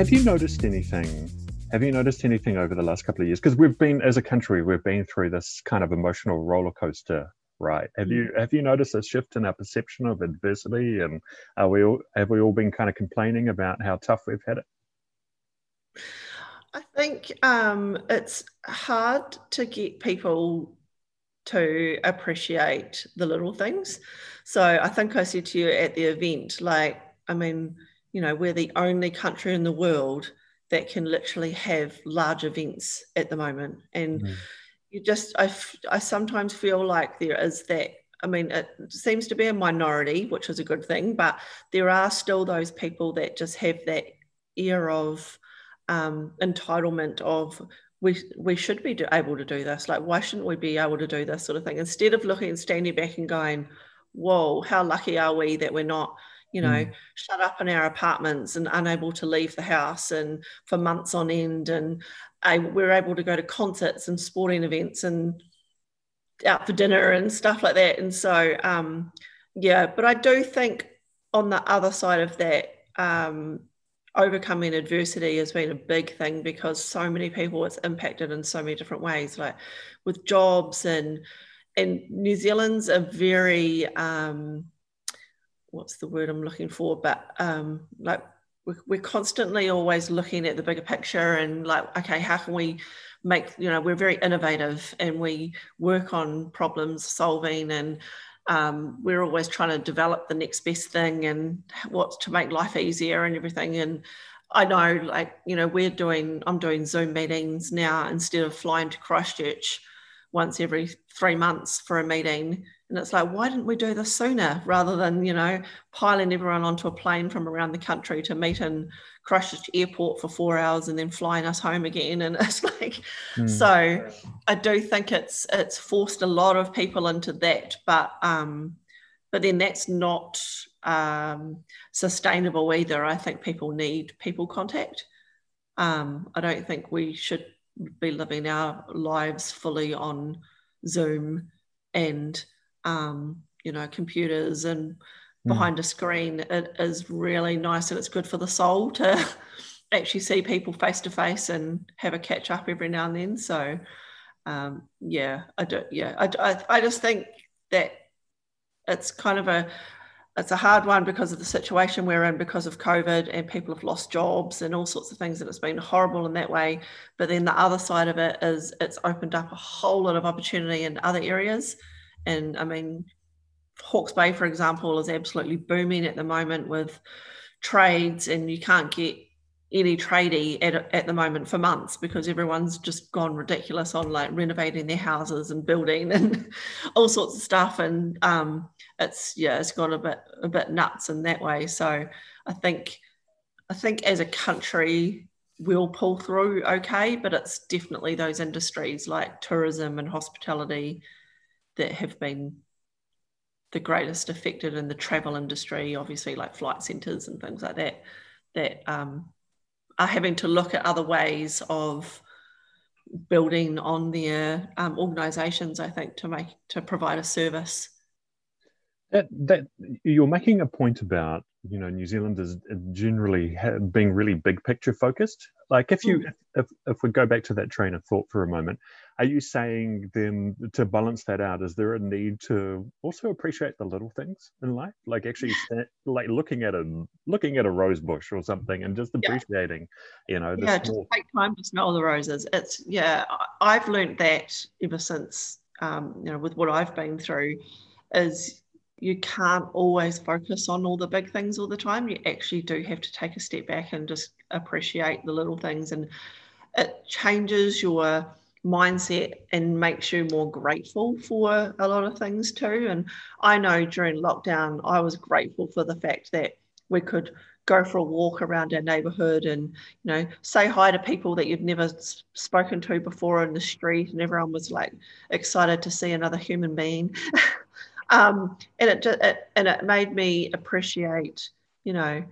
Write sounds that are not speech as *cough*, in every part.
Have you noticed anything? Have you noticed anything over the last couple of years? Because we've been, as a country, we've been through this kind of emotional roller coaster right have you have you noticed a shift in our perception of adversity and are we all have we all been kind of complaining about how tough we've had it i think um, it's hard to get people to appreciate the little things so i think i said to you at the event like i mean you know we're the only country in the world that can literally have large events at the moment and mm you just I, I sometimes feel like there is that I mean, it seems to be a minority, which is a good thing, but there are still those people that just have that air of um, entitlement of we we should be able to do this. Like, why shouldn't we be able to do this sort of thing? Instead of looking and standing back and going, "Whoa, how lucky are we that we're not." You know, mm. shut up in our apartments and unable to leave the house and for months on end, and I, we're able to go to concerts and sporting events and out for dinner and stuff like that. And so, um, yeah, but I do think on the other side of that, um, overcoming adversity has been a big thing because so many people it's impacted in so many different ways, like with jobs and and New Zealand's a very um, what's the word I'm looking for, but um, like we're constantly always looking at the bigger picture and like okay how can we make you know we're very innovative and we work on problems solving and um, we're always trying to develop the next best thing and what's to make life easier and everything. And i know like you know we're doing i'm doing zoom meetings now instead of flying to christchurch once every three months for a meeting and it's like, why didn't we do this sooner rather than, you know, piling everyone onto a plane from around the country to meet in Christchurch airport for four hours and then flying us home again? And *laughs* it's like, mm. so I do think it's it's forced a lot of people into that, but um, but then that's not um, sustainable either. I think people need people contact. Um, I don't think we should be living our lives fully on Zoom and um, you know, computers and hmm. behind mm. a screen, it is really nice and it's good for the soul to *laughs* actually see people face to face and have a catch up every now and then. So, um, yeah, I do. Yeah, I, I, I just think that it's kind of a it's a hard one because of the situation we're in because of COVID and people have lost jobs and all sorts of things and it's been horrible in that way. But then the other side of it is it's opened up a whole lot of opportunity in other areas. And I mean, Hawke's Bay, for example, is absolutely booming at the moment with trades, and you can't get any tradie at, at the moment for months because everyone's just gone ridiculous on like renovating their houses and building *laughs* and all sorts of stuff. And um, it's yeah it's gone a bit a bit nuts in that way. So i think i think as a country we'll pull through okay but it's definitely those industries like tourism and hospitality that have been the greatest affected in the travel industry, obviously like flight centres and things like that, that um, are having to look at other ways of building on their um, organisations. I think to make to provide a service. That that you're making a point about you know New Zealand is generally being really big picture focused. Like if you mm. if if we go back to that train of thought for a moment, are you saying then to balance that out is there a need to also appreciate the little things in life like actually like looking at a looking at a rose bush or something and just appreciating yeah. you know yeah small... just take time to smell the roses it's yeah i've learned that ever since um, you know with what i've been through is you can't always focus on all the big things all the time you actually do have to take a step back and just appreciate the little things and it changes your mindset and makes you more grateful for a lot of things too. And I know during lockdown, I was grateful for the fact that we could go for a walk around our neighborhood and you know say hi to people that you've never spoken to before in the street and everyone was like excited to see another human being *laughs* um, and it, it and it made me appreciate you know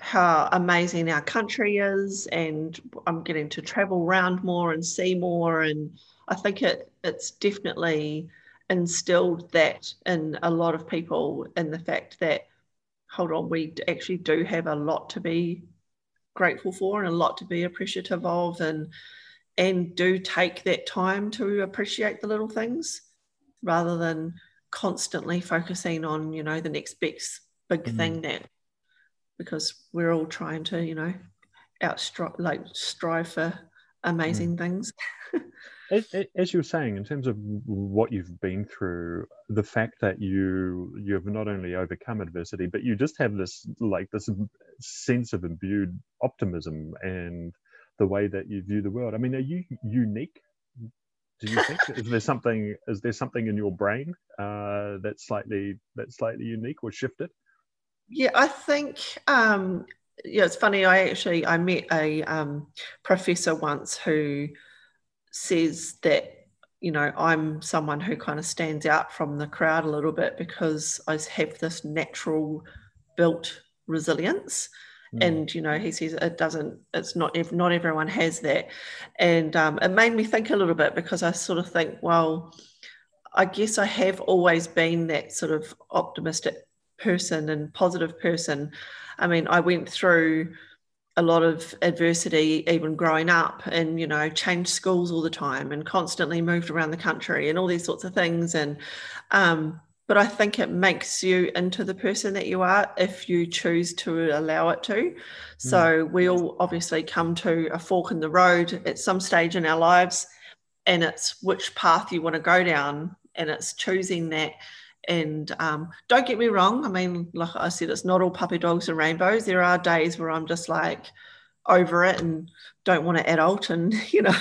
how amazing our country is and I'm getting to travel around more and see more. And I think it it's definitely instilled that in a lot of people in the fact that hold on we actually do have a lot to be grateful for and a lot to be appreciative of and and do take that time to appreciate the little things rather than constantly focusing on you know the next big big mm. thing that because we're all trying to you know outstrive like strive for amazing mm. things *laughs* as, as, you were saying in terms of what you've been through the fact that you you've not only overcome adversity but you just have this like this sense of imbued optimism and the way that you view the world i mean are you unique do you think? Is there something is there something in your brain uh, that's slightly that's slightly unique or shifted? Yeah i think um yeah it's funny i actually i met a um, professor once who says that you know i'm someone who kind of stands out from the crowd a little bit because i have this natural built resilience mm. and you know he says it doesn't it's not If not everyone has that. And um, it made me think a little bit because i sort of think well i guess i have always been that sort of optimistic person and positive person. I mean i went through a lot of adversity even growing up and you know changed schools all the time and constantly moved around the country and all these sorts of things. And um, but i think it makes you into the person that you are if you choose to allow it to mm. so we all obviously come to a fork in the road at some stage in our lives and it's which path you want to go down and it's choosing that and um, don't get me wrong. I mean, like I said, it's not all puppy dogs and rainbows. There are days where I'm just like over it and don't want to adult and, *laughs* you know,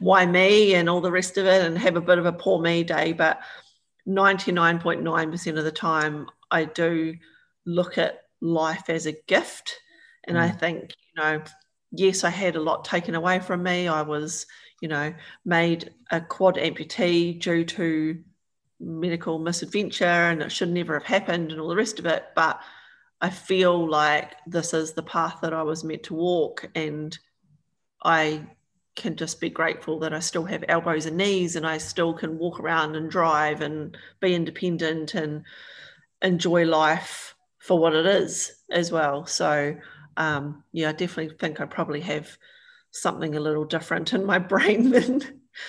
why me and all the rest of it and have a bit of a poor me day. But 99.9% of the time, I do look at life as a gift. And mm. I think, you know, yes, I had a lot taken away from me. I was, you know, made a quad amputee due to medical misadventure and it should never have happened and all the rest of it. But I feel like this is the path that I was meant to walk. And I can just be grateful that I still have elbows and knees and I still can walk around and drive and be independent and enjoy life for what it is as well. So, um, yeah, I definitely think I probably have something a little different in my *laughs* brain than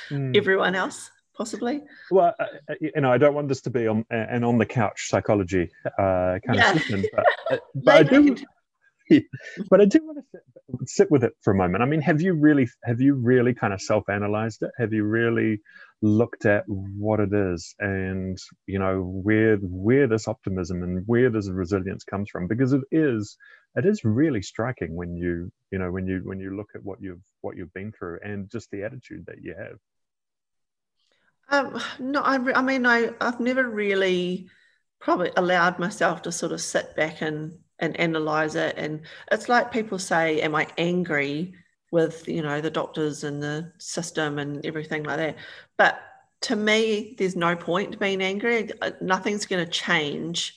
mm. everyone else possibly. Well, uh, uh, you know, I don't want this to be on an on the couch psychology uh, kind yeah. of session, but, uh, *laughs* *laughs* but I do. but I do want to sit, with it for a moment. I mean, have you really, have you really kind of self-analyzed it? Have you really looked at what it is, and you know where where this optimism and where this resilience comes from? Because it is, it is really striking when you, you know, when you when you look at what you've what you've been through and just the attitude that you have. Um, no, I, I mean, I, I've never really probably allowed myself to sort of sit back and, and analyze it. And it's like people say, Am I angry with, you know, the doctors and the system and everything like that? But to me, there's no point being angry. Uh, nothing's going to change.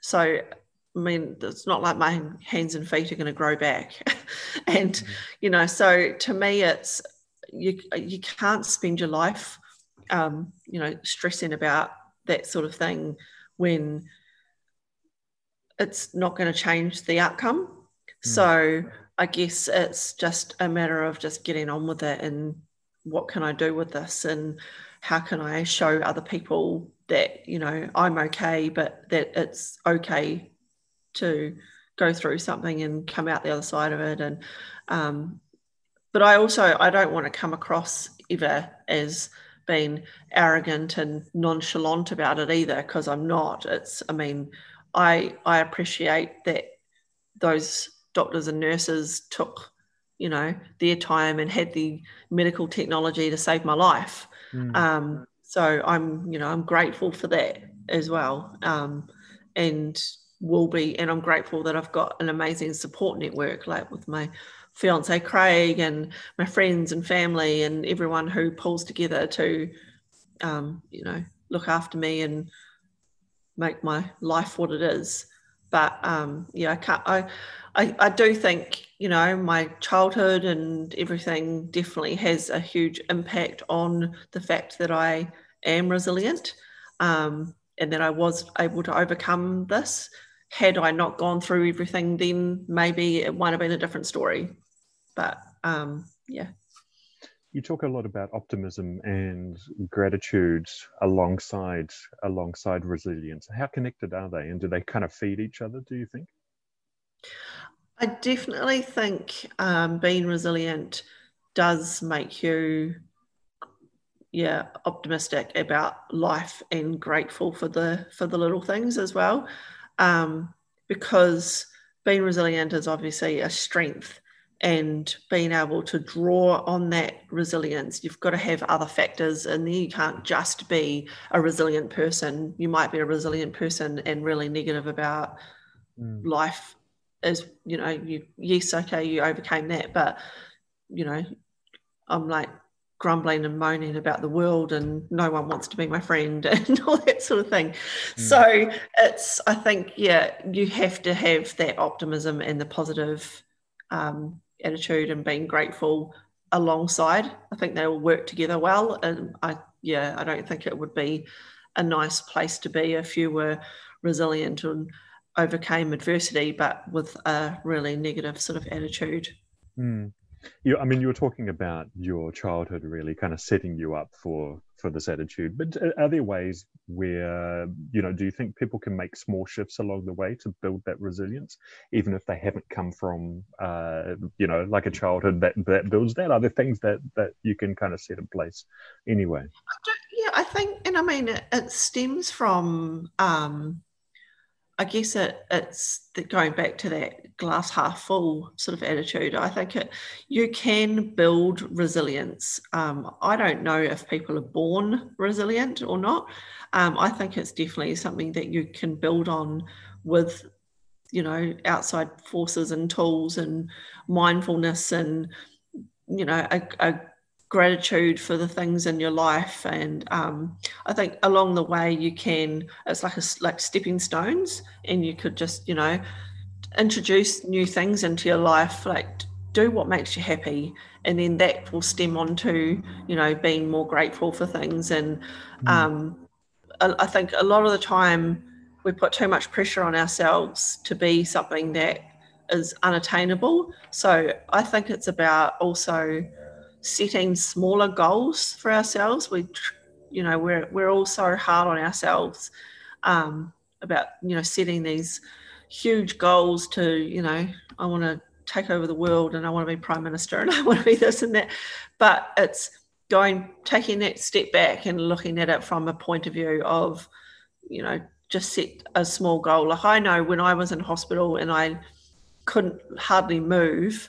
So, I mean, it's not like my hands and feet are going to grow back. *laughs* and, mm-hmm. you know, so to me, it's you, you can't spend your life um, you know, stressing about that sort of thing when it's not going to change the outcome. Mm. So I guess it's just a matter of just getting on with it and what can I do with this and how can I show other people that, you know, I'm okay, but that it's okay to go through something and come out the other side of it. And, um, but I also, I don't want to come across ever as being arrogant and nonchalant about it either because I'm not. It's I mean, I I appreciate that those doctors and nurses took, you know, their time and had the medical technology to save my life. Mm. Um, so I'm, you know, I'm grateful for that as well. Um, and will be, and I'm grateful that I've got an amazing support network, like with my fiance Craig and my friends and family and everyone who pulls together to, um, you know, look after me and make my life what it is. But um, yeah, I can't. I, I, I do think you know my childhood and everything definitely has a huge impact on the fact that I am resilient, um, and that I was able to overcome this had I not gone through everything, then maybe it might have been a different story. But um, yeah. You talk a lot about optimism and gratitude alongside alongside resilience. How connected are they, and do they kind of feed each other? Do you think? I definitely think um, being resilient does make you yeah optimistic about life and grateful for the for the little things as well um, because being resilient is obviously a strength and being able to draw on that resilience you've got to have other factors and then you can't just be a resilient person you might be a resilient person and really negative about mm. life as you know you yes okay you overcame that but you know i'm like grumbling and moaning about the world and no one wants to be my friend *laughs* and all that sort of thing. Mm. So it's, I think, yeah, you have to have that optimism and the positive um, attitude and being grateful alongside. I think they will work together well. And I, yeah, I don't think it would be a nice place to be if you were resilient and overcame adversity, but with a really negative sort of attitude. Mm you i mean you were talking about your childhood really kind of setting you up for for this attitude but are there ways where you know do you think people can make small shifts along the way to build that resilience even if they haven't come from uh you know like a childhood that that builds that? Are there things that that you can kind of set in place anyway? Yeah i think and i mean it, it stems from um I guess it, it's going back to that glass half full sort of attitude. I think it, you can build resilience. Um, I don't know if people are born resilient or not. Um, I think it's definitely something that you can build on with, you know, outside forces and tools and mindfulness and, you know, a, a gratitude for the things in your life and um, i think along the way you can it's like a, like stepping stones and you could just you know introduce new things into your life like do what makes you happy and then that will stem on to you know being more grateful for things and mm. um, I, I think a lot of the time we put too much pressure on ourselves to be something that is unattainable so i think it's about also setting smaller goals for ourselves. We, you know, we're we're all so hard on ourselves um, about you know setting these huge goals to you know I want to take over the world and I want to be prime minister and *laughs* I want to be this and that, but it's going taking that step back and looking at it from a point of view of you know just set a small goal like i know when i was in hospital and i couldn't hardly move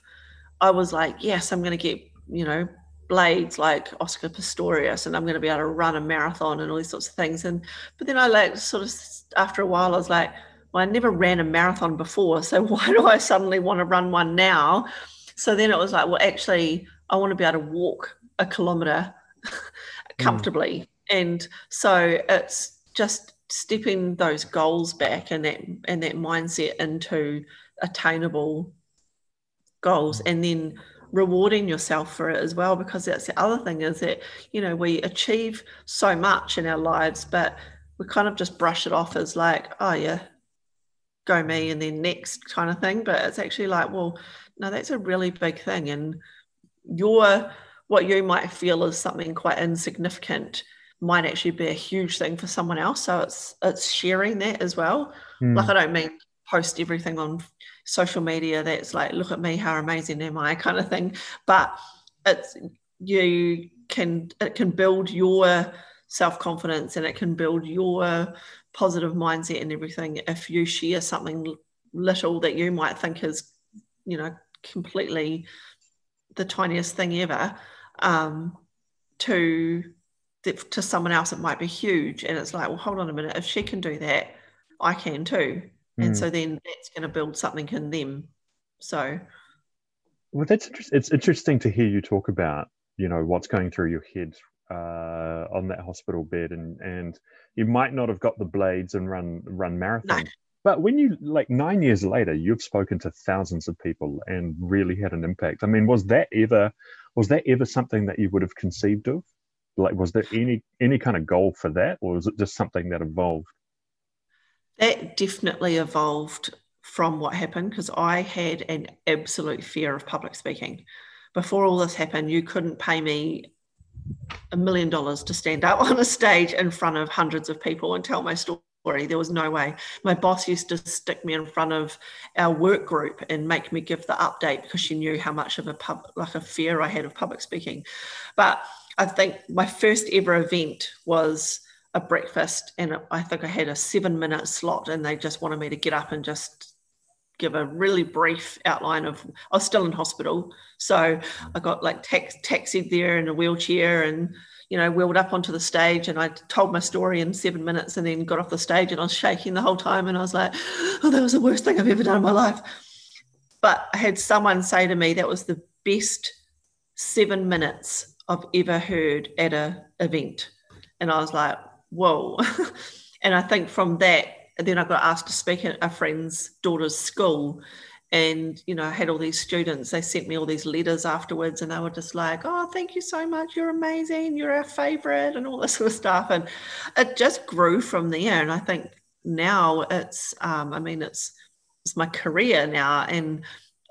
i was like yes i'm going to get you know, blades like Oscar Pistorius, and I'm going to be able to run a marathon and all these sorts of things. And but then I like sort of after a while, I was like, well, I never ran a marathon before, so *laughs* why do I suddenly want to run one now? So then it was like, well, actually, I want to be able to walk a kilometer *laughs* comfortably, mm. and so it's just stepping those goals back and that and that mindset into attainable goals, mm. and then rewarding yourself for it as well because that's the other thing is that you know we achieve so much in our lives but we kind of just brush it off as like oh yeah go me and then next kind of thing. But it's actually like well no that's a really big thing and your what you might feel is something quite insignificant might actually be a huge thing for someone else. So it's it's sharing that as well. Mm. like i don't mean post everything on social media that's like look at me how amazing am i kind of thing. But it's you can it can build your self-confidence and it can build your positive mindset and everything if you share something little that you might think is you know completely the tiniest thing ever um, to to someone else it might be huge. And it's like well hold on a minute. If she can do that i can too and mm. so then that's going to build something in them. So well that's interesting it's interesting to hear you talk about you know what's going through your head uh, on that hospital bed and and you might not have got the blades and run run marathon. No. but when you like nine years later you've spoken to thousands of people and really had an impact. I mean was that ever was that ever something that you would have conceived of? Like was there any any kind of goal for that or was it just something that evolved That definitely evolved from what happened because I had an absolute fear of public speaking. Before all this happened, you couldn't pay me a million dollars to stand up *laughs* on a stage in front of hundreds of people and tell my story. There was no way. My boss used to stick me in front of our work group and make me give the update because she knew how much of a pub, like a fear I had of public speaking. But I think my first ever event was a breakfast, and I think I had a seven minute slot, and they just wanted me to get up and just give a really brief outline of I was still in hospital. So I got like tax, taxied there in a wheelchair and you know wheeled up onto the stage and I told my story in seven minutes and then got off the stage and I was shaking the whole time and I was like, oh, that was the worst thing I've ever done in my life. But I had someone say to me that was the best seven minutes I've ever heard at a event. And I was like, whoa. *laughs* and I think from that then I got asked to speak at a friend's daughter's school. And, you know, I had all these students, they sent me all these letters afterwards, and they were just like, oh, thank you so much. You're amazing. You're our favorite, and all this sort of stuff. And it just grew from there. And I think now it's, um, I mean, it's, it's my career now. And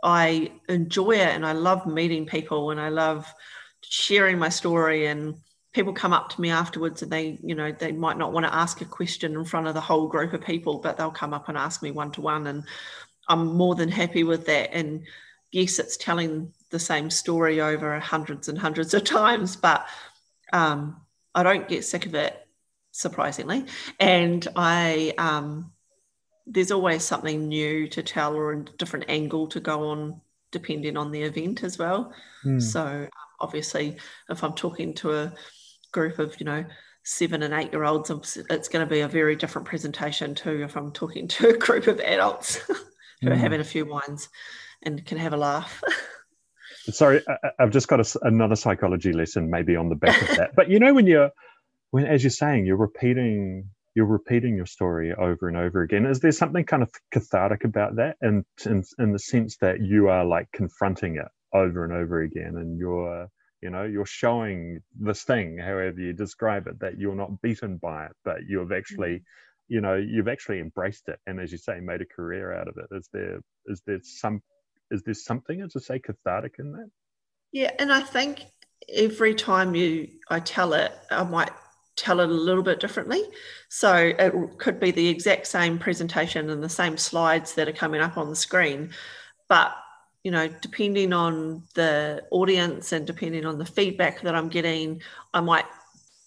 I enjoy it and I love meeting people and I love sharing my story and people come up to me afterwards and they you know they might not want to ask a question in front of the whole group of people but they'll come up and ask me one to one and i'm more than happy with that. And yes it's telling the same story over hundreds and hundreds of times but um, i don't get sick of it surprisingly. And i um, there's always something new to tell or a different angle to go on depending on the event as well. Mm. so obviously if i'm talking to a group of you know seven and eight year olds it's going to be a very different presentation too if i'm talking to a group of adults *laughs* who mm. are having a few wines and can have a laugh. Sorry I, have just got a, another psychology lesson maybe on the back of that. But you know when you're when as you're saying you're repeating you're repeating your story over and over again is there something kind of cathartic about that? And in, in the sense that you are like confronting it over and over again and you're you know you're showing this thing however you describe it that you're not beaten by it but you've actually mm-hmm. you know you've actually embraced it and as you say made a career out of it. Is there is there some is there something as I say cathartic in that? Yeah and i think every time you i tell it i might tell it a little bit differently. So it could be the exact same presentation and the same slides that are coming up on the screen but you know, depending on the audience and depending on the feedback that I'm getting, I might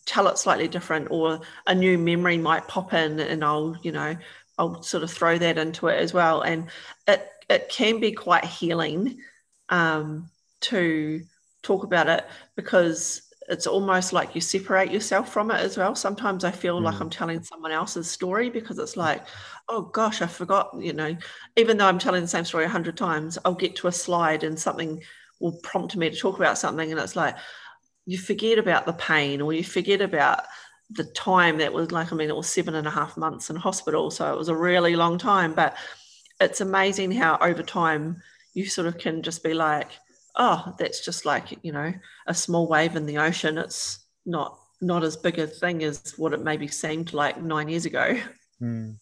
tell it slightly different or a new memory might pop in and I'll, you know, I'll sort of throw that into it as well. And it, it can be quite healing um, to talk about it because it's almost like you separate yourself from it as well. Sometimes I feel mm. like I'm telling someone else's story because it's like, oh gosh, I forgot, you know, even though I'm telling the same story a hundred times, I'll get to a slide and something will prompt me to talk about something. And it's like, you forget about the pain or you forget about the time that was like, I mean, it was seven and a half months in hospital. So it was a really long time, but it's amazing how over time you sort of can just be like, oh, that's just like, you know, a small wave in the ocean. It's not not as big a thing as what it maybe seemed like nine years ago. Mm.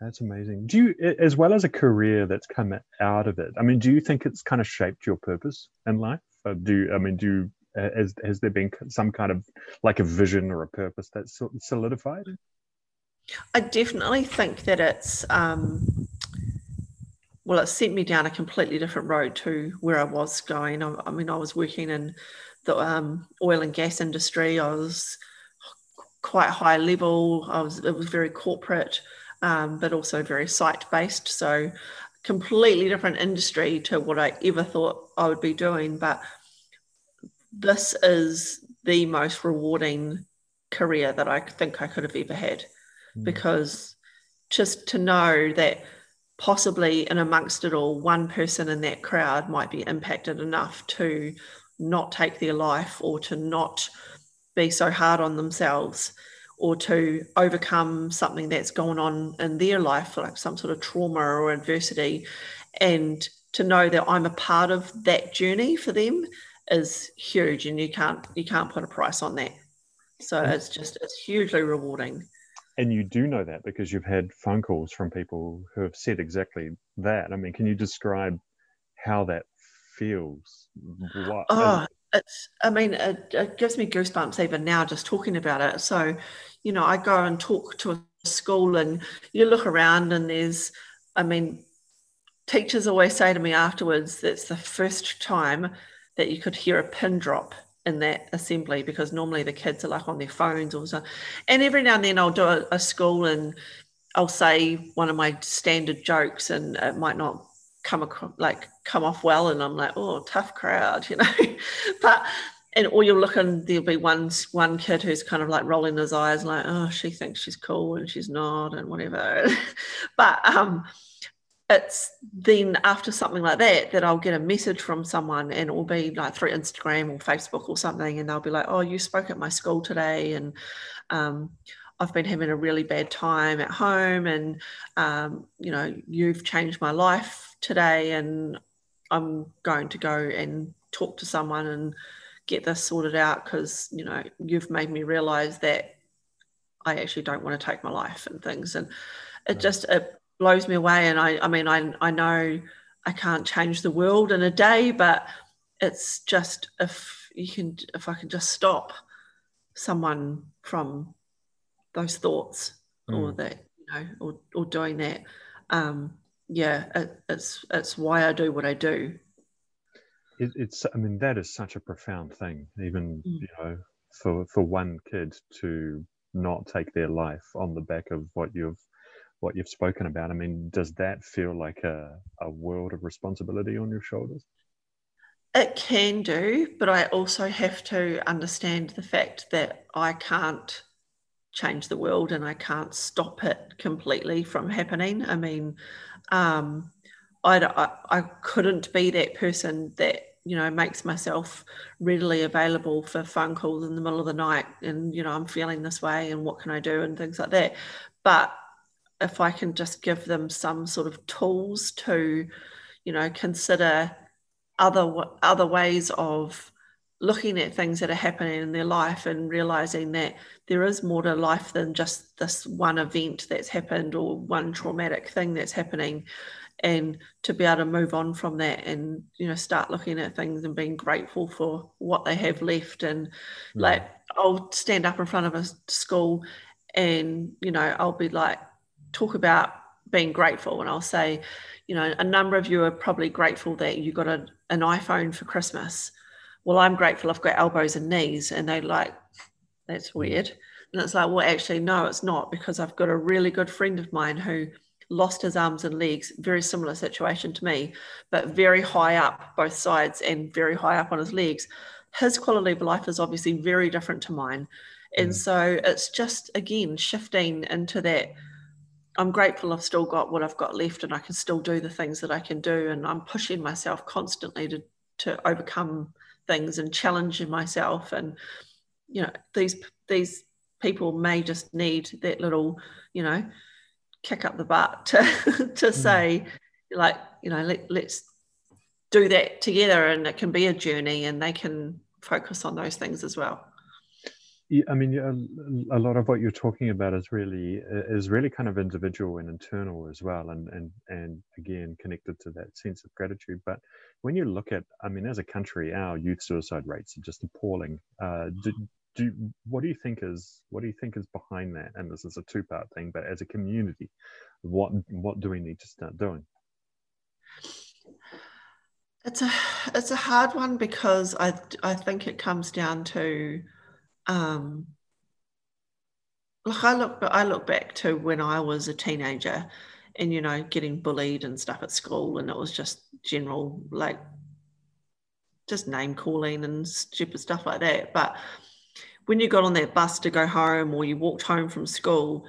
That's amazing. Do you, as well as a career that's come out of it, I mean, do you think it's kind of shaped your purpose in life? Or do you, I mean, do you, has, has there been some kind of like a vision or a purpose that's solidified? I definitely think that it's um, well, it sent me down a completely different road to where I was going. I, I mean, I was working in the um, oil and gas industry. I was quite high level. I was it was very corporate, um, but also very site based. So completely different industry to what I ever thought I would be doing. But this is the most rewarding career that I think I could have ever had, mm. because just to know that possibly in amongst it all, one person in that crowd might be impacted enough to not take their life or to not be so hard on themselves or to overcome something that's going on in their life, like some sort of trauma or adversity. And to know that I'm a part of that journey for them is huge and you can't you can't put a price on that. So mm. it's just it's hugely rewarding. And you do know that because you've had phone calls from people who have said exactly that. I mean, can you describe how that feels? What, oh, it's, I mean, it, it gives me goosebumps even now just talking about it. So, you know, I go and talk to a school and you look around and there's, I mean, teachers always say to me afterwards, that's the first time that you could hear a pin drop in that assembly because normally the kids are like on their phones or so. And every now and then I'll do a, a school and I'll say one of my standard jokes and it might not come across like come off well and I'm like, oh, tough crowd, *laughs* you know. but and or you'll look and there'll be one one kid who's kind of like rolling his eyes like, oh, she thinks she's cool and she's not and whatever. *laughs* but um it's then after something like that that I'll get a message from someone and it will be like through Instagram or Facebook or something, and they'll be like, "Oh, you spoke at my school today, and um, I've been having a really bad time at home, and um, you know, you've changed my life today, and I'm going to go and talk to someone and get this sorted out because you know you've made me realize that I actually don't want to take my life and things, and it just it blows me away. And I, I mean, I, I know I can't change the world in a day, but it's just if you can, if I can just stop someone from those thoughts mm. or that, you know, or, or doing that, um, yeah, it, it's it's why I do what I do. It, it's, I mean, that is such a profound thing, even mm. you know, for for one kid to not take their life on the back of what you've what you've spoken about. I mean, does that feel like a, a world of responsibility on your shoulders? It can do, but I also have to understand the fact that I can't change the world and I can't stop it completely from happening. I mean, um, I, I, I couldn't be that person that you know makes myself readily available for phone calls in the middle of the night and you know i'm feeling this way and what can i do and things like that but if I can just give them some sort of tools to, you know, consider other other ways of looking at things that are happening in their life and realizing that there is more to life than just this one event that's happened or one traumatic thing that's happening and to be able to move on from that and you know start looking at things and being grateful for what they have left and yeah. like I'll stand up in front of a school and you know I'll be like talk about being grateful and I'll say, you know, a number of you are probably grateful that you got a, an iPhone for Christmas. Well, I'm grateful I've got elbows and knees. And they like, that's weird. And it's like, well, actually, no, it's not because I've got a really good friend of mine who lost his arms and legs, very similar situation to me, but very high up both sides and very high up on his legs. His quality of life is obviously very different to mine. And mm. so it's just, again, shifting into that I'm grateful I've still got what I've got left and I can still do the things that I can do. And I'm pushing myself constantly to, to overcome things and challenging myself. And, you know, these, these people may just need that little, you know, kick up the butt *laughs* to, to mm. say, like, you know, let, let's do that together. And it can be a journey and they can focus on those things as well. I mean, a, a lot of what you're talking about is really is really kind of individual and internal as well, and and and again connected to that sense of gratitude. But when you look at, I mean, as a country, our youth suicide rates are just appalling. Uh, do, do what do you think is what do you think is behind that? And this is a two part thing, but as a community, what what do we need to start doing? It's a it's a hard one because I I think it comes down to um, look, I look, I look back to when I was a teenager, and you know, getting bullied and stuff at school, and it was just general like just name calling and stupid stuff like that. But when you got on that bus to go home, or you walked home from school,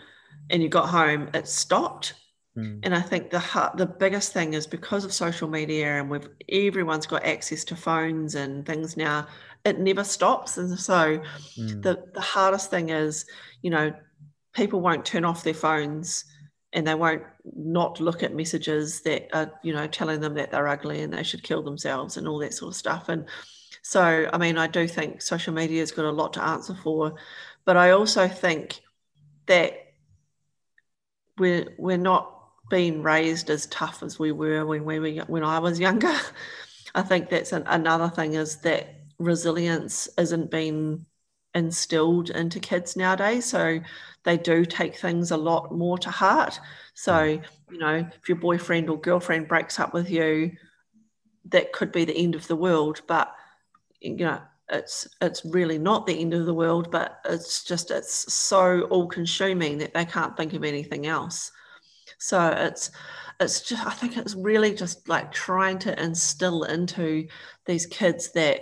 and you got home, it stopped. Mm. And I think the the biggest thing is because of social media and we've everyone's got access to phones and things now it never stops. And so mm. the, the hardest thing is, you know, people won't turn off their phones and they won't not look at messages that are, you know, telling them that they're ugly and they should kill themselves and all that sort of stuff. And so, I mean, I do think social media has got a lot to answer for, but I also think that we're we're not being raised as tough as we were when we were when I was younger. *laughs* I think that's an, another thing is that resilience isn't being instilled into kids nowadays. So they do take things a lot more to heart. So, hmm. you know, if your boyfriend or girlfriend breaks up with you, that could be the end of the world. But, you know, it's it's really not the end of the world, but it's just it's so all consuming that they can't think of anything else. So it's it's just I think it's really just like trying to instill into these kids that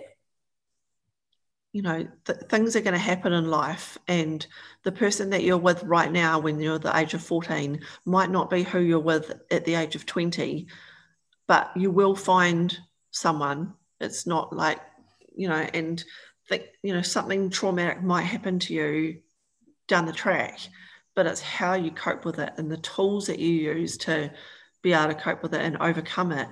you know th- things are going to happen in life and the person that you're with right now when you're the age of 14 might not be who you're with at the age of 20 but you will find someone. It's not like you know and think you know something traumatic might happen to you down the track but it's how you cope with it and the tools that you use to be able to cope with it and overcome it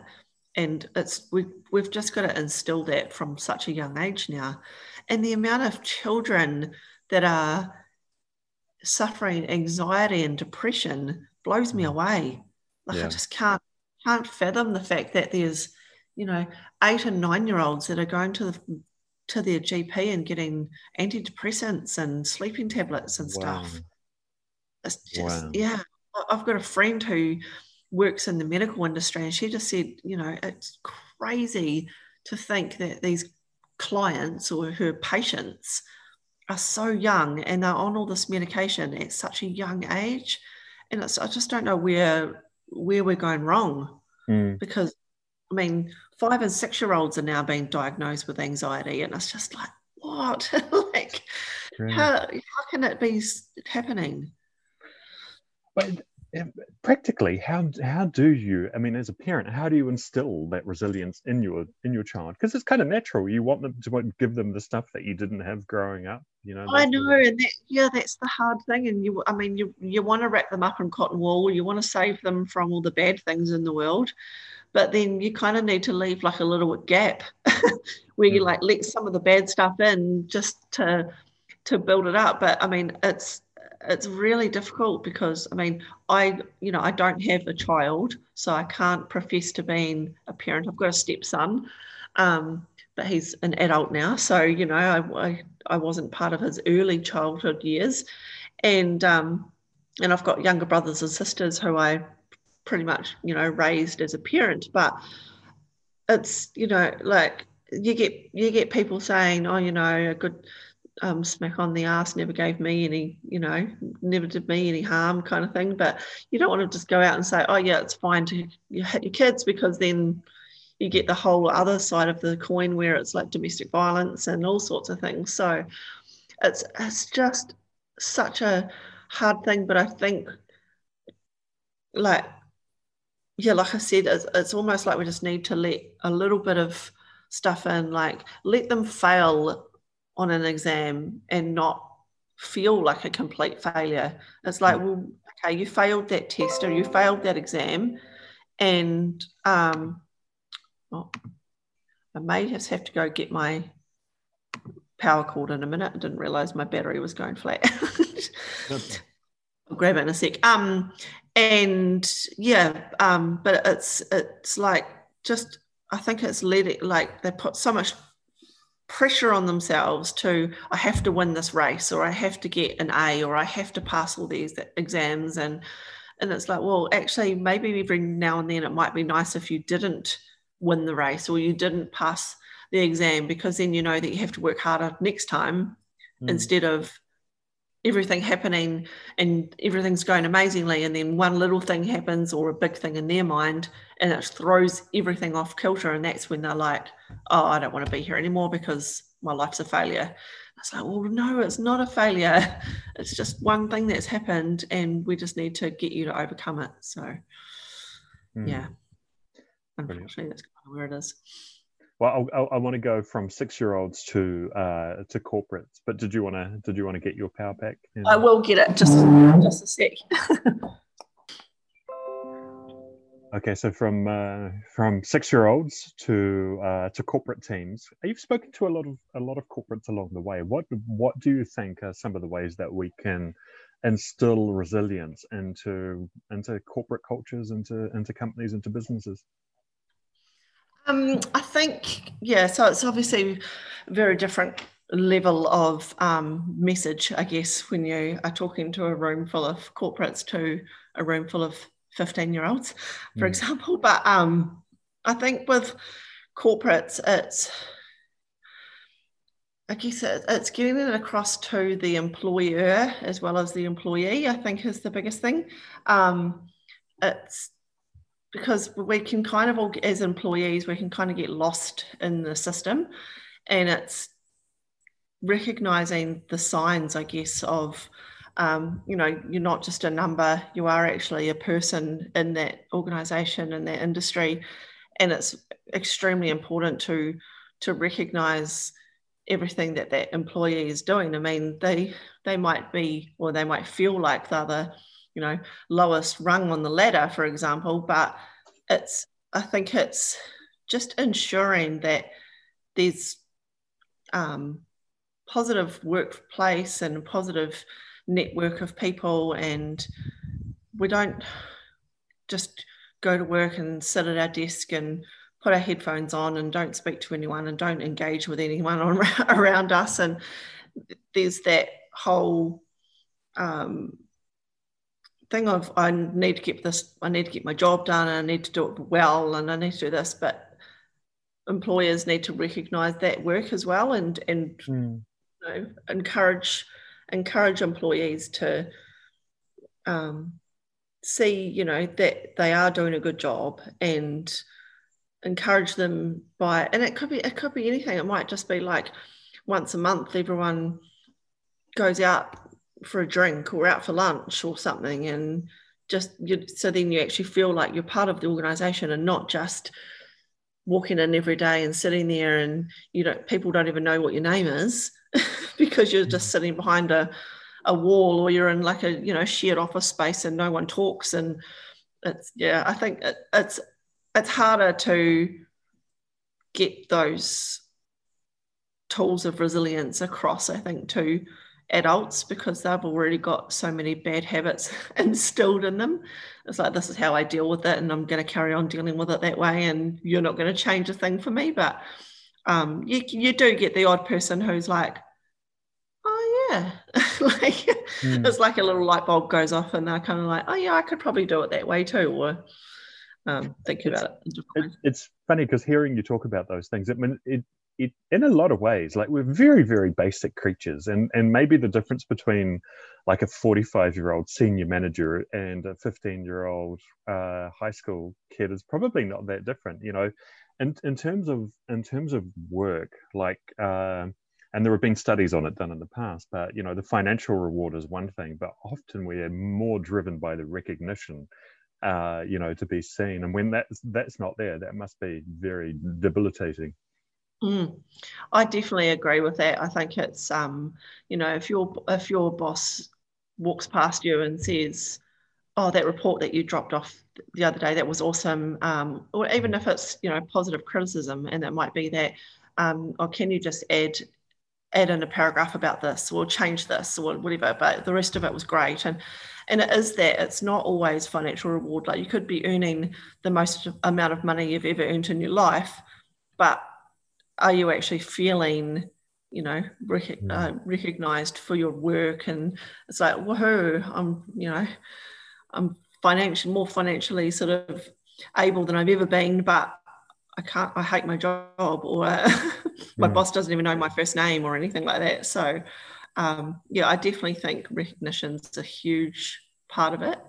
and it's we, we've just got to instill that from such a young age now and the amount of children that are suffering anxiety and depression blows me mm. away. Like yeah. I just can't can't fathom the fact that there's you know eight and nine year olds that are going to the to their GP and getting antidepressants and sleeping tablets and wow. stuff. It's just wow. yeah. I've got a friend who works in the medical industry and she just said, you know, it's crazy to think that these clients or her patients are so young and they're on all this medication at such a young age and it's, i just don't know where where we're going wrong mm. because i mean five and six year olds are now being diagnosed with anxiety and it's just like what *laughs* like how, how can it be happening but practically how how do you i mean as a parent how do you instill that resilience in your in your child because it's kind of natural you want them to give them the stuff that you didn't have growing up you know i know and that, yeah that's the hard thing and you i mean you you want to wrap them up in cotton wool you want to save them from all the bad things in the world but then you kind of need to leave like a little gap *laughs* where you mm. like let some of the bad stuff in just to to build it up but i mean it's it's really difficult because I mean, I you know I don't have a child, so I can't profess to being a parent. I've got a stepson, um, but he's an adult now, so you know I, I, I wasn't part of his early childhood years, and um, and I've got younger brothers and sisters who I pretty much you know raised as a parent, but it's you know like you get you get people saying, oh, you know, a good um, smack on the ass never gave me any, you know, never did me any harm kind of thing. But you don't want to just go out and say, oh, yeah, it's fine to hit your kids because then you get the whole other side of the coin where it's like domestic violence and all sorts of things. So it's, it's just such a hard thing. But I think, like, yeah, like I said, it's, it's almost like we just need to let a little bit of stuff in, like, let them fail on an exam and not feel like a complete failure. It's like, well, okay, you failed that test or you failed that exam, and um, well, I may just have to go get my power cord in a minute. I didn't realize my battery was going flat. *laughs* I'll grab it in a sec. Um, and yeah, um, but it's it's like just I think it's let it like they put so much pressure on themselves to I have to win this race or I have to get an A or I have to pass all these exams and and it's like well actually maybe every now and then it might be nice if you didn't win the race or you didn't pass the exam because then you know that you have to work harder next time mm. instead of everything happening and everything's going amazingly and then one little thing happens or a big thing in their mind and it throws everything off kilter and that's when they're like oh i don't want to be here anymore because my life's a failure. It's like well no it's not a failure. *laughs* It's just one thing that's happened and we just need to get you to overcome it. So mm. yeah. Unfortunately that's kind of where it is well, I, I want to go from six-year-olds to uh, to corporates. But did you want to did you want to get your power pack? I will get it. Just just a sec. *laughs* okay, so from uh, from six-year-olds to uh, to corporate teams, you've spoken to a lot of a lot of corporates along the way. What what do you think are some of the ways that we can instill resilience into into corporate cultures, into into companies, into businesses? Um, I think yeah. So it's obviously a very different level of um, message, I guess, when you are talking to a room full of corporates to a room full of 15 year olds, for mm. example. But um, I think with corporates, it's I guess it's getting it across to the employer as well as the employee, I think is the biggest thing. Um, it's because we can kind of, all, as employees, we can kind of get lost in the system. And it's recognizing the signs, I guess, of, um, you know, you're not just a number, you are actually a person in that organization, in that industry. And it's extremely important to to recognize everything that that employee is doing. I mean, they they might be or they might feel like the you know lowest rung on the ladder, for example, but it's I think it's just ensuring that there's um, positive workplace and positive network of people and we don't just go to work and sit at our desk and put our headphones on and don't speak to anyone and don't engage with anyone on, *laughs* around us. And there's that whole um, thing of I need to get this, I need to get my job done, and I need to do it well, and I need to do this. But employers need to recognise that work as well, and and mm. you know, encourage encourage employees to um, see, you know, that they are doing a good job and encourage them by and it could be it could be anything it might just be like once a month everyone goes out for a drink or out for lunch or something and just you so then you actually feel like you're part of the organization and not just walking in every day and sitting there and you know people don't even know what your name is *laughs* because you're just mm. sitting behind a, a wall or you're in like a you know shared office space and no one talks. And it's yeah i think it, it's it's harder to get those tools of resilience across, I think, to adults because they've already got so many bad habits *laughs* instilled in them. It's like, this is how I deal with it, and I'm going to carry on dealing with it that way, and you're not going to change a thing for me. But um, you, you do get the odd person who's like, oh, yeah. *laughs* like, mm. It's like a little light bulb goes off, and they're kind of like, oh, yeah, I could probably do it that way too. Or, um, thinking about it. it it's funny because hearing you talk about those things, I mean, it, it, in a lot of ways, like we're very, very basic creatures, and and maybe the difference between like a 45 year old senior manager and a 15 year old uh, high school kid is probably not that different, you know. In, in terms of in terms of work, like uh, and there have been studies on it done in the past, but you know the financial reward is one thing, but often we are more driven by the recognition uh, you know, to be seen. And when that's that's not there, that must be very debilitating. Mm, I definitely agree with that. I think it's um, you know, if your if your boss walks past you and says, "Oh, that report that you dropped off the other day, that was awesome," um, or even if it's you know positive criticism, and it might be that, um, or can you just add add in a paragraph about this or change this or whatever, but the rest of it was great. And and it is that it's not always financial reward. Like you could be earning the most amount of money you've ever earned in your life, but are you actually feeling, you know, rec- mm. uh, recognized for your work? And it's like, woohoo, I'm, you know, I'm financially more financially sort of able than I've ever been, but I can't, I hate my job or *laughs* my mm. boss doesn't even know my first name or anything like that. So, um, yeah, I definitely think recognition is a huge part of it.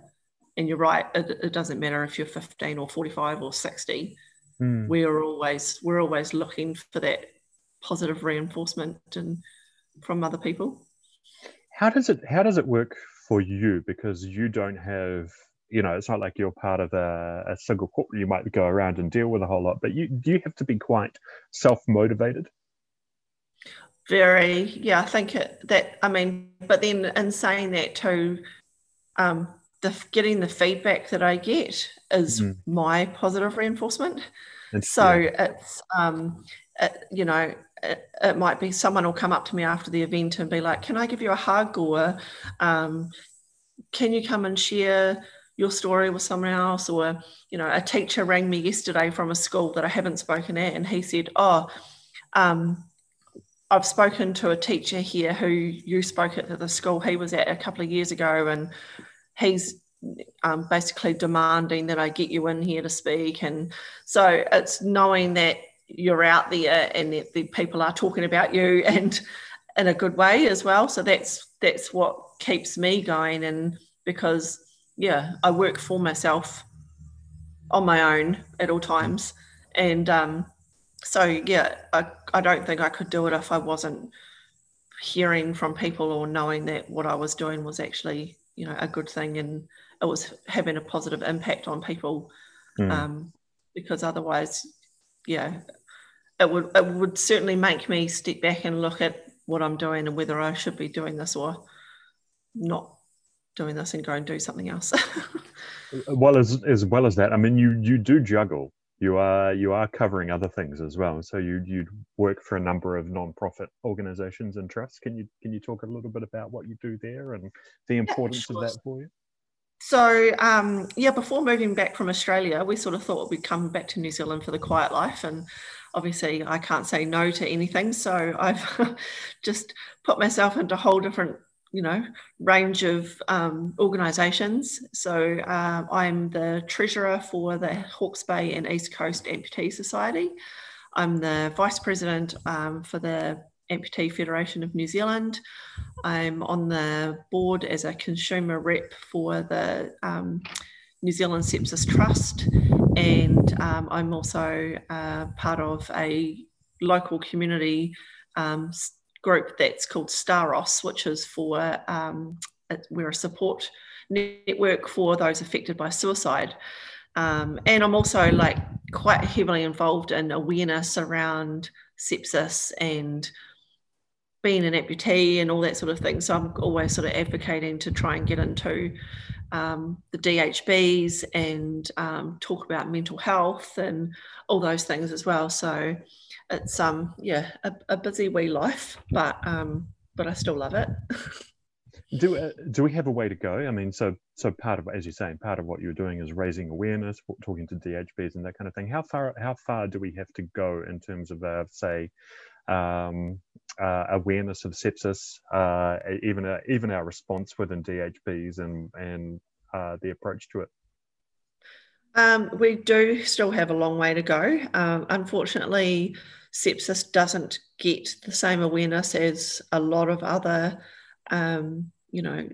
And you're right, it, it doesn't matter if you're 15 or 45 or 60. Mm. We're always we're always looking for that positive reinforcement and from other people. How does it how does it work for you? Because you don't have you know, it's not like you're part of a, a single corporate. You might go around and deal with a whole lot, but you do you have to be quite self motivated? very yeah i think it, that i mean but then in saying that too um the getting the feedback that i get is mm. my positive reinforcement. So it's um it, you know it, it, might be someone will come up to me after the event and be like can i give you a hug? or um can you come and share your story with someone else? or you know a teacher rang me yesterday from a school that i haven't spoken at and he said oh um, i've spoken to a teacher here who you spoke at the school he was at a couple of years ago and he's um, basically demanding that i get you in here to speak. And so it's knowing that you're out there and that the people are talking about you and in a good way as well. So that's that's what keeps me going. And because yeah i work for myself on my own at all times. And um, so yeah I, I don't think i could do it if i wasn't hearing from people or knowing that what i was doing was actually you know a good thing and it was having a positive impact on people mm. um, because otherwise yeah it would it would certainly make me step back and look at what i'm doing and whether i should be doing this or not doing this and go and do something else. *laughs* well as as well as that, I mean you you do juggle. You are you are covering other things as well. So you you work for a number of non-profit organizations and trusts. Can you can you talk a little bit about what you do there and the importance yeah, sure. of that for you? So um, yeah, before moving back from Australia, we sort of thought we'd come back to New Zealand for the quiet life, and obviously I can't say no to anything. So I've *laughs* just put myself into a whole different you know range of um, organisations. So uh, I'm the treasurer for the Hawke's Bay and East Coast Amputee Society. I'm the vice president um, for the Amputee Federation of New Zealand. I'm on the board as a consumer rep for the um, New Zealand Sepsis Trust, and um, I'm also uh, part of a local community um, group that's called Staros, which is for um, we're a support network for those affected by suicide. Um, and I'm also like quite heavily involved in awareness around sepsis and being an amputee and all that sort of thing. So I'm always sort of advocating to try and get into um, the DHBs and um, talk about mental health and all those things as well. So it's um yeah a, a busy wee life, but um but I still love it. do uh, do we have a way to go? I mean, so so part of as you're saying, part of what you're doing is raising awareness, talking to DHBs and that kind of thing. How far how far do we have to go in terms of uh, say um, uh, awareness of sepsis, uh, even uh, even our response within DHBs and and uh, the approach to it? Um, we do still have a long way to go. Um, unfortunately, sepsis doesn't get the same awareness as a lot of other, um, you know,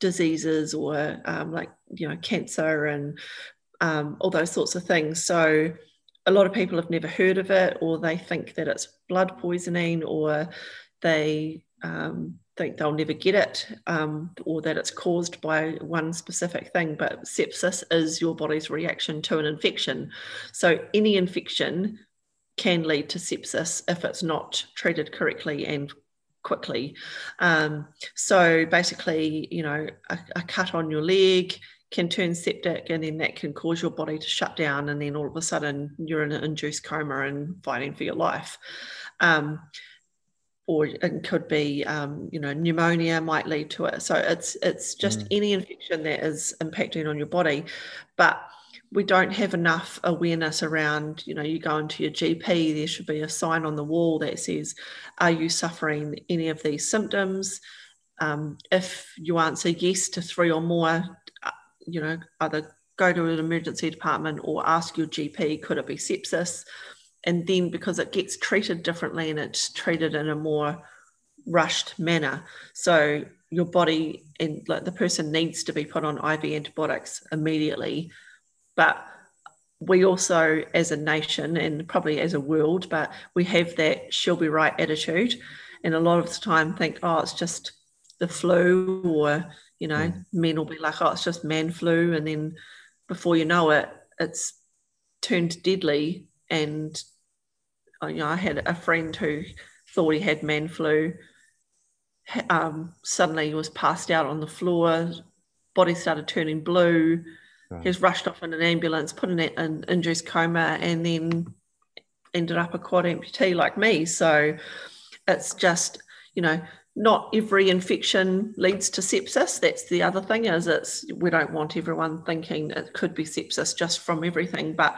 diseases or um, like, you know, cancer and um, all those sorts of things. So a lot of people have never heard of it or they think that it's blood poisoning or they um, think they'll never get it um, or that it's caused by one specific thing. But sepsis is your body's reaction to an infection. So any infection can lead to sepsis if it's not treated correctly and quickly. Um, so basically, you know, a, a, cut on your leg can turn septic and then that can cause your body to shut down and then all of a sudden you're in an induced coma and fighting for your life. Um, or it could be, um, you know, pneumonia might lead to it. So it's it's just mm. any infection that is impacting on your body, but we don't have enough awareness around, you know, you go into your GP, there should be a sign on the wall that says, Are you suffering any of these symptoms? Um, if you answer yes to three or more, uh, you know, either go to an emergency department or ask your GP, could it be sepsis? And then because it gets treated differently and it's treated in a more rushed manner. So your body and like the person needs to be put on IV antibiotics immediately but we also, as a nation and probably as a world, but we have that she'll be right attitude. And a lot of the time think, oh, it's just the flu, or, you know, mm. men will be like, oh, it's just man flu. And then before you know it, it's turned deadly. And, uh, you know, I had a friend who thought he had man flu. Um, suddenly he was passed out on the floor, body started turning blue he was rushed off in an ambulance, put in an induced coma, and then ended up a quad amputee like me. So it's just, you know, not every infection leads to sepsis. That's the other thing is it's we don't want everyone thinking it could be sepsis just from everything, but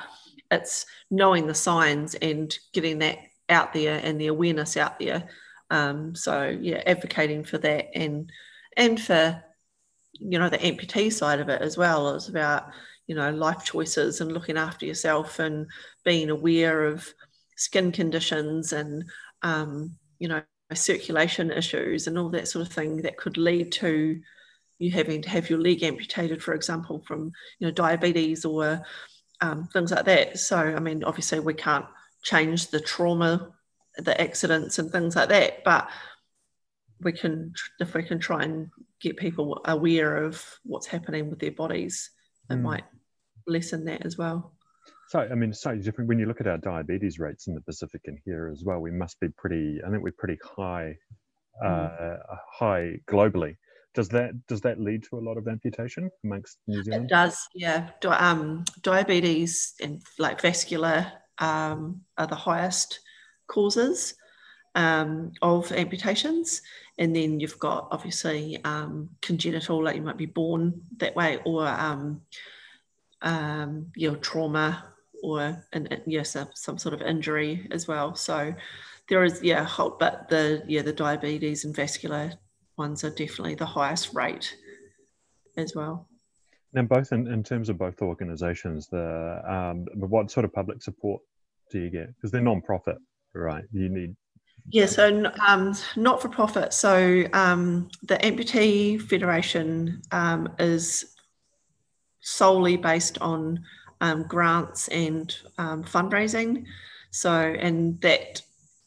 it's knowing the signs and getting that out there and the awareness out there. Um, so yeah, advocating for that and and for you know the amputee side of it as well. It's about you know life choices and looking after yourself and being aware of skin conditions and um, you know circulation issues and all that sort of thing that could lead to you having to have your leg amputated, for example, from you know diabetes or um, things like that. So, I mean, obviously, we can't change the trauma, the accidents, and things like that, but we can, if we can try and get people aware of what's happening with their bodies, it mm. might lessen that as well. So, I mean, so different when you look at our diabetes rates in the Pacific and here as well. We must be pretty. I think we're pretty high, mm. uh, high globally. Does that does that lead to a lot of amputation amongst New Zealand? It does, yeah. Um, diabetes and like vascular um, are the highest causes um, of amputations, and then you've got obviously um, congenital, like you might be born that way, or um, um, trauma or an, yes, some sort of injury as well. So there is, yeah, whole, but the yeah the diabetes and vascular ones are definitely the highest rate as well. Now, both in, in terms of both organisations, the um, what sort of public support do you get? Because they're non-profit, right? You need yeah, so um, not for profit. So um, the Amputee Federation um, is solely based on um, grants and um, fundraising. So, and that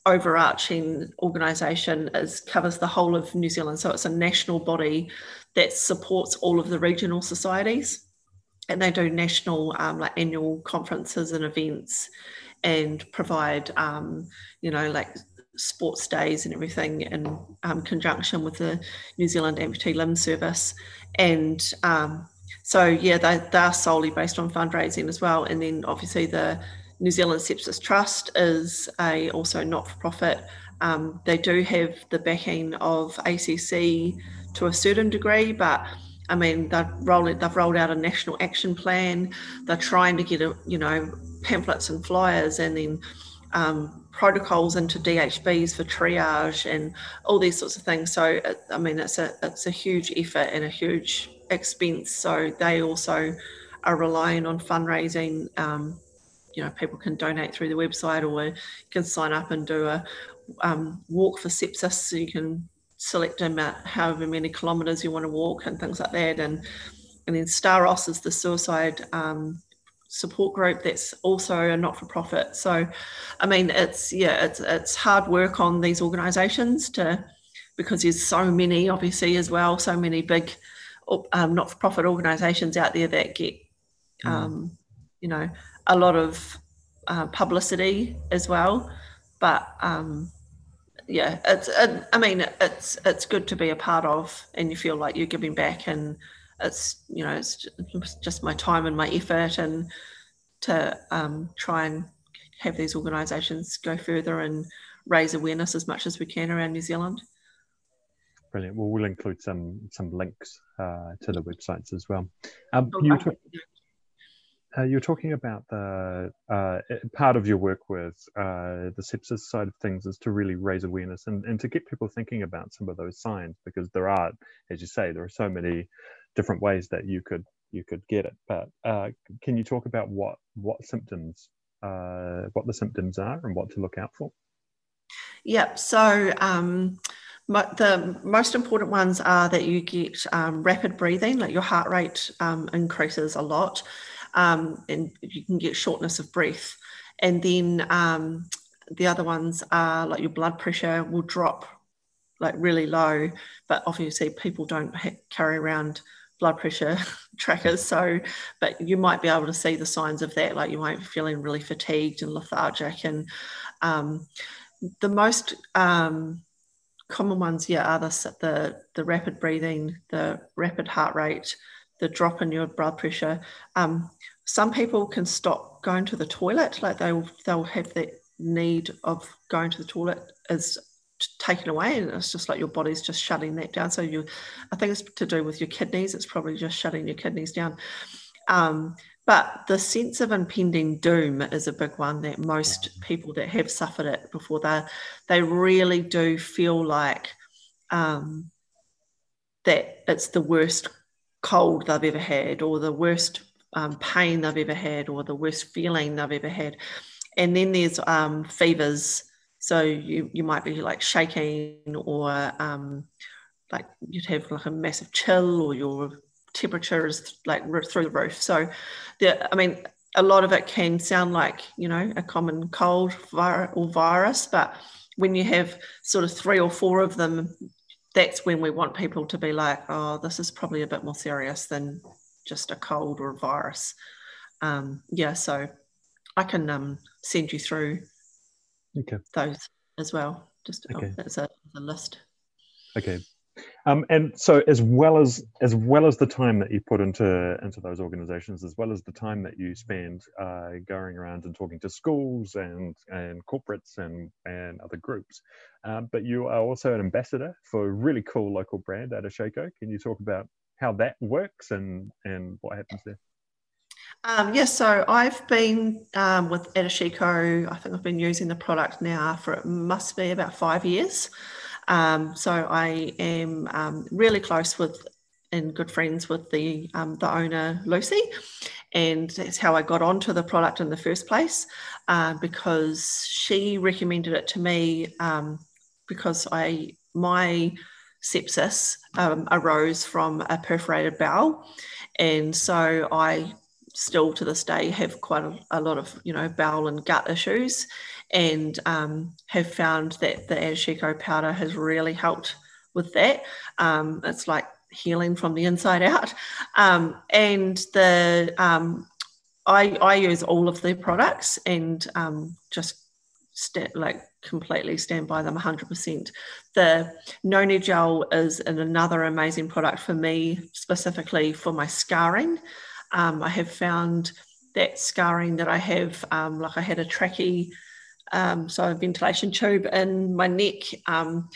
overarching organisation is covers the whole of New Zealand. So it's a national body that supports all of the regional societies, and they do national um, like annual conferences and events, and provide um, you know like sports days and everything in um, conjunction with the New Zealand Amputee Limb Service, and um, so yeah, they, they are solely based on fundraising as well. And then obviously the New Zealand Sepsis Trust is a also not for profit. Um, they do have the backing of ACC to a certain degree, but I mean they've rolled they've rolled out a national action plan. They're trying to get a, you know pamphlets and flyers and then um, protocols into DHBs for triage and all these sorts of things. So I mean it's a it's a huge effort and a huge expense. So they also are relying on fundraising. Um, you know, people can donate through the website or you can sign up and do a um, walk for sepsis. So you can select about however many kilometres you want to walk and things like that. And and then Staros is the suicide um, support group that's also a not-for-profit. So, I mean, it's yeah, it's it's hard work on these organisations to because there's so many, obviously, as well, so many big um, not-for-profit organisations out there that get, mm. um, you know, a lot of uh, publicity as well. But um, yeah, it's. It, I mean, it's it's good to be a part of, and you feel like you're giving back, and it's you know, it's just my time and my effort, and to um, try and have these organisations go further and raise awareness as much as we can around New Zealand. Brilliant. Well, we'll include some some links uh, to the websites as well. Um, you, talk, uh, you're talking about the uh, part of your work with uh, the sepsis side of things is to really raise awareness and, and to get people thinking about some of those signs because there are, as you say, there are so many different ways that you could you could get it. But uh, can you talk about what what symptoms uh, what the symptoms are and what to look out for? Yep. So. Um, the most important ones are that you get um, rapid breathing, like your heart rate um, increases a lot, um, and you can get shortness of breath. And then um, the other ones are like your blood pressure will drop like really low, but obviously people don't carry around blood pressure *laughs* trackers. So, but you might be able to see the signs of that, like you might be feeling really fatigued and lethargic. And um, the most um, common ones, yeah, are the, the, the rapid breathing, the rapid heart rate, the drop in your blood pressure. Um, some people can stop going to the toilet, like they'll they'll have that need of going to the toilet as taken away and it's just like your body's just shutting that down. So you i think it's to do with your kidneys. It's probably just shutting your kidneys down. Um, but the sense of impending doom is a big one that most people that have suffered it before they they really do feel like um, that it's the worst cold they've ever had or the worst um, pain they've ever had or the worst feeling they've ever had. And then there's um, fevers so you you might be like shaking or um, like you'd have like a massive chill or your temperature is like through the roof so the i mean a lot of it can sound like you know a common cold or virus but when you have sort of three or four of them that's when we want people to be like, oh, this is probably a bit more serious than just a cold or a virus. Um, yeah, so I can um, send you through okay. those as well, just okay. as, a, as a list. Okay, um, and so, as well as as well as the time that you put into into those organisations, as well as the time that you spend uh, going around and talking to schools and and corporates and and other groups, uh, but you are also an ambassador for a really cool local brand, Adashiko. Can you talk about how that works and and what happens there? Um, yes, so I've been um, with Adashiko. I think I've been using the product now for it must be about five years. Um, so I am um, really close with and good friends with the um, the owner Lucy, and that's how I got onto the product in the first place uh, because she recommended it to me um, because I my sepsis arose from a perforated bowel, and so I still to this day have quite a, a lot of you know bowel and gut issues and um, have found that the Ashiko powder has really helped with that. Um, it's like healing from the inside out. Um, and the um, I, I use all of their products and um, just st- like completely stand by them 100%. The Noni gel is an, another amazing product for me, specifically for my scarring. Um, I have found that scarring that I have, um, like I had a trachea um, so a ventilation tube in my neck. Um,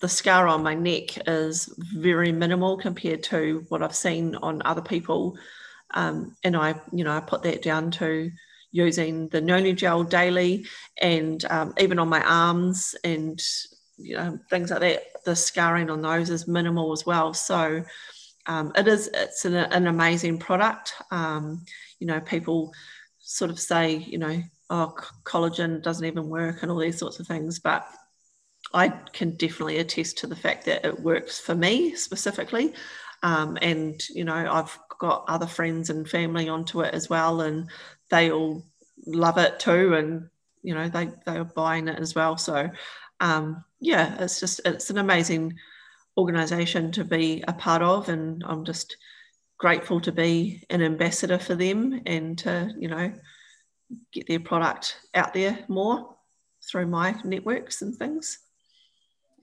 the scar on my neck is very minimal compared to what I've seen on other people. Um, and I, you know, I put that down to using the Noni gel daily and even on my arms and, you know, things like that. The scarring on those is minimal as well. So um, it is, it's an, an amazing product. Um, you know, people sort of say, you know, oh, collagen doesn't even work and all these sorts of things. But I can definitely attest to the fact that it works for me specifically. Um, and, you know, I've got other friends and family onto it as well, and they all love it too. And, you know, they, they are buying it as well. So, um, yeah, it's just, it's an amazing organization to be a part of. And I'm just grateful to be an ambassador for them and to, you know, get their product out there more through my networks and things.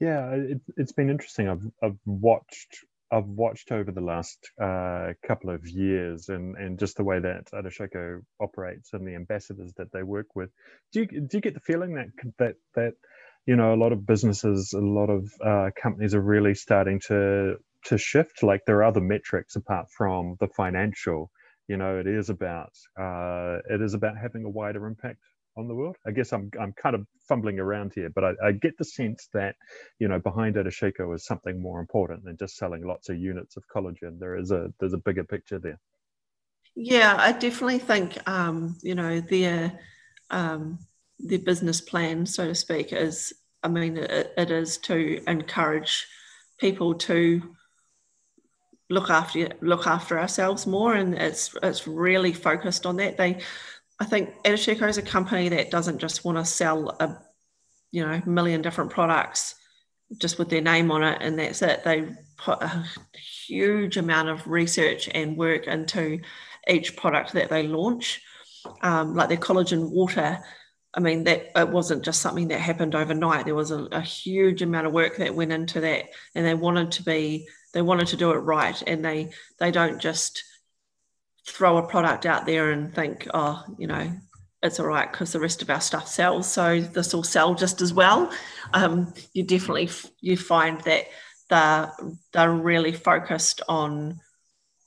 Yeah, it, has been interesting. I've I've watched I've watched over the last uh, couple of years and, and just the way that Adashiko operates and the ambassadors that they work with. Do you do you get the feeling that that that you know a lot of businesses, a lot of uh, companies are really starting to to shift? Like there are other metrics apart from the financial you know it is about uh, it is about having a wider impact on the world. I guess I'm I'm kind of fumbling around here, but I, I get the sense that you know behind Adashiko is something more important than just selling lots of units of collagen. There is a there's a bigger picture there. Yeah, I definitely think um, you know their um, their business plan, so to speak, is I mean it, it is to encourage people to look after look after ourselves more, and it's it's really focused on that. They, I think, Adashiko is a company that doesn't just want to sell a, you know, million different products just with their name on it, and that's it. They put a huge amount of research and work into each product that they launch, um, like their collagen water. I mean, that it wasn't just something that happened overnight. There was a, a, huge amount of work that went into that, and they wanted to be they wanted to do it right and they they don't just throw a product out there and think oh you know it's all right because the rest of our stuff sells. So this will sell just as well. Um, you definitely you find that they're they're really focused on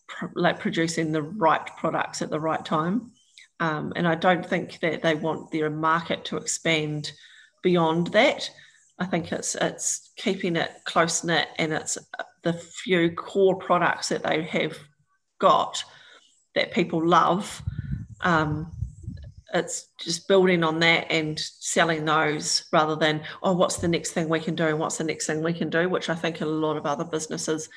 pr- like producing the right products at the right time um, and i don't think that they want their market to expand beyond that. I think it's it's keeping it close knit and it's the few core products that they have got that people love. Um, it's just building on that and selling those rather than oh what's the next thing we can do and what's the next thing we can do which i think a lot of other businesses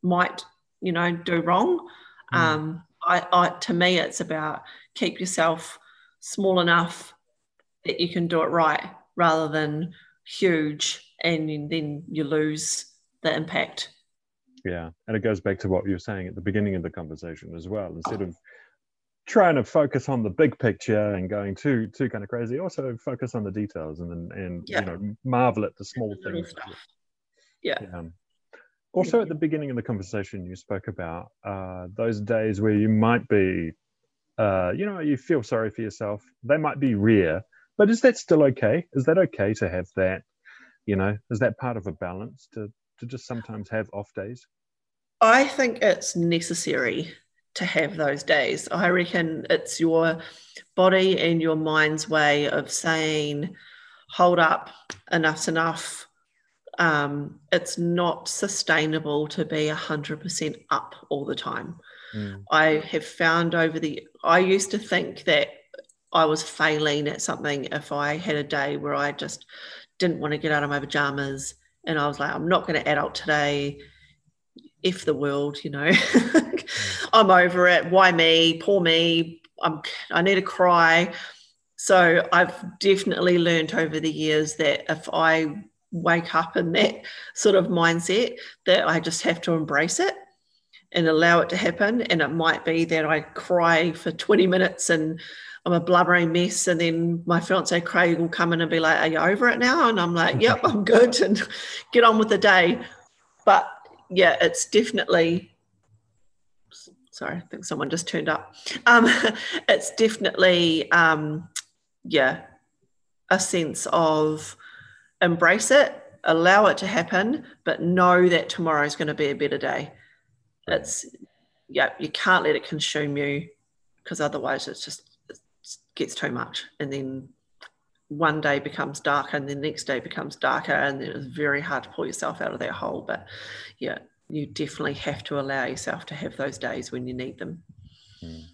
might you know do wrong. Mm. um, I, I, to me it's about keep yourself small enough that you can do it right rather than huge and then you lose the impact yeah and it goes back to what you were saying at the beginning of the conversation as well instead of trying to focus on the big picture and going too too kind of crazy. Also focus on the details and and yeah. you know marvel at the small the things. Yeah. yeah. Also, at the beginning of the conversation, you spoke about uh, those days where you might be, uh, you know, you feel sorry for yourself. They might be rare, but is that still okay? Is that okay to have that? You know, is that part of a balance to to just sometimes have off days? I think it's necessary to have those days. I reckon it's your body and your mind's way of saying, hold up, enough's enough. Um, it's not sustainable to be 100% up all the time. Mm. I have found over the, I used to think that I was failing at something if I had a day where I just didn't want to get out of my pajamas and I was like, I'm not going to adult today. If the world, you know. *laughs* I'm over it. Why me? Poor me. I'm, I need to cry. So I've definitely learned over the years that if I wake up in that sort of mindset, that I just have to embrace it and allow it to happen. And it might be that I cry for 20 minutes and I'm a blubbering mess. And then my fiance Craig will come in and be like, Are you over it now? And I'm like, Yep, I'm *laughs* good. And get on with the day. But yeah, it's definitely sorry, I think someone just turned up. Um, *laughs* it's definitely, um, yeah, a sense of embrace it, allow it to happen, but know that tomorrow is going to be a better day. It's, yeah, you can't let it consume you because otherwise it's just it gets too much. And then one day becomes darker and the next day becomes darker and then it's very hard to pull yourself out of that hole. But yeah, you definitely have to allow yourself to have those days when you need them. Mm.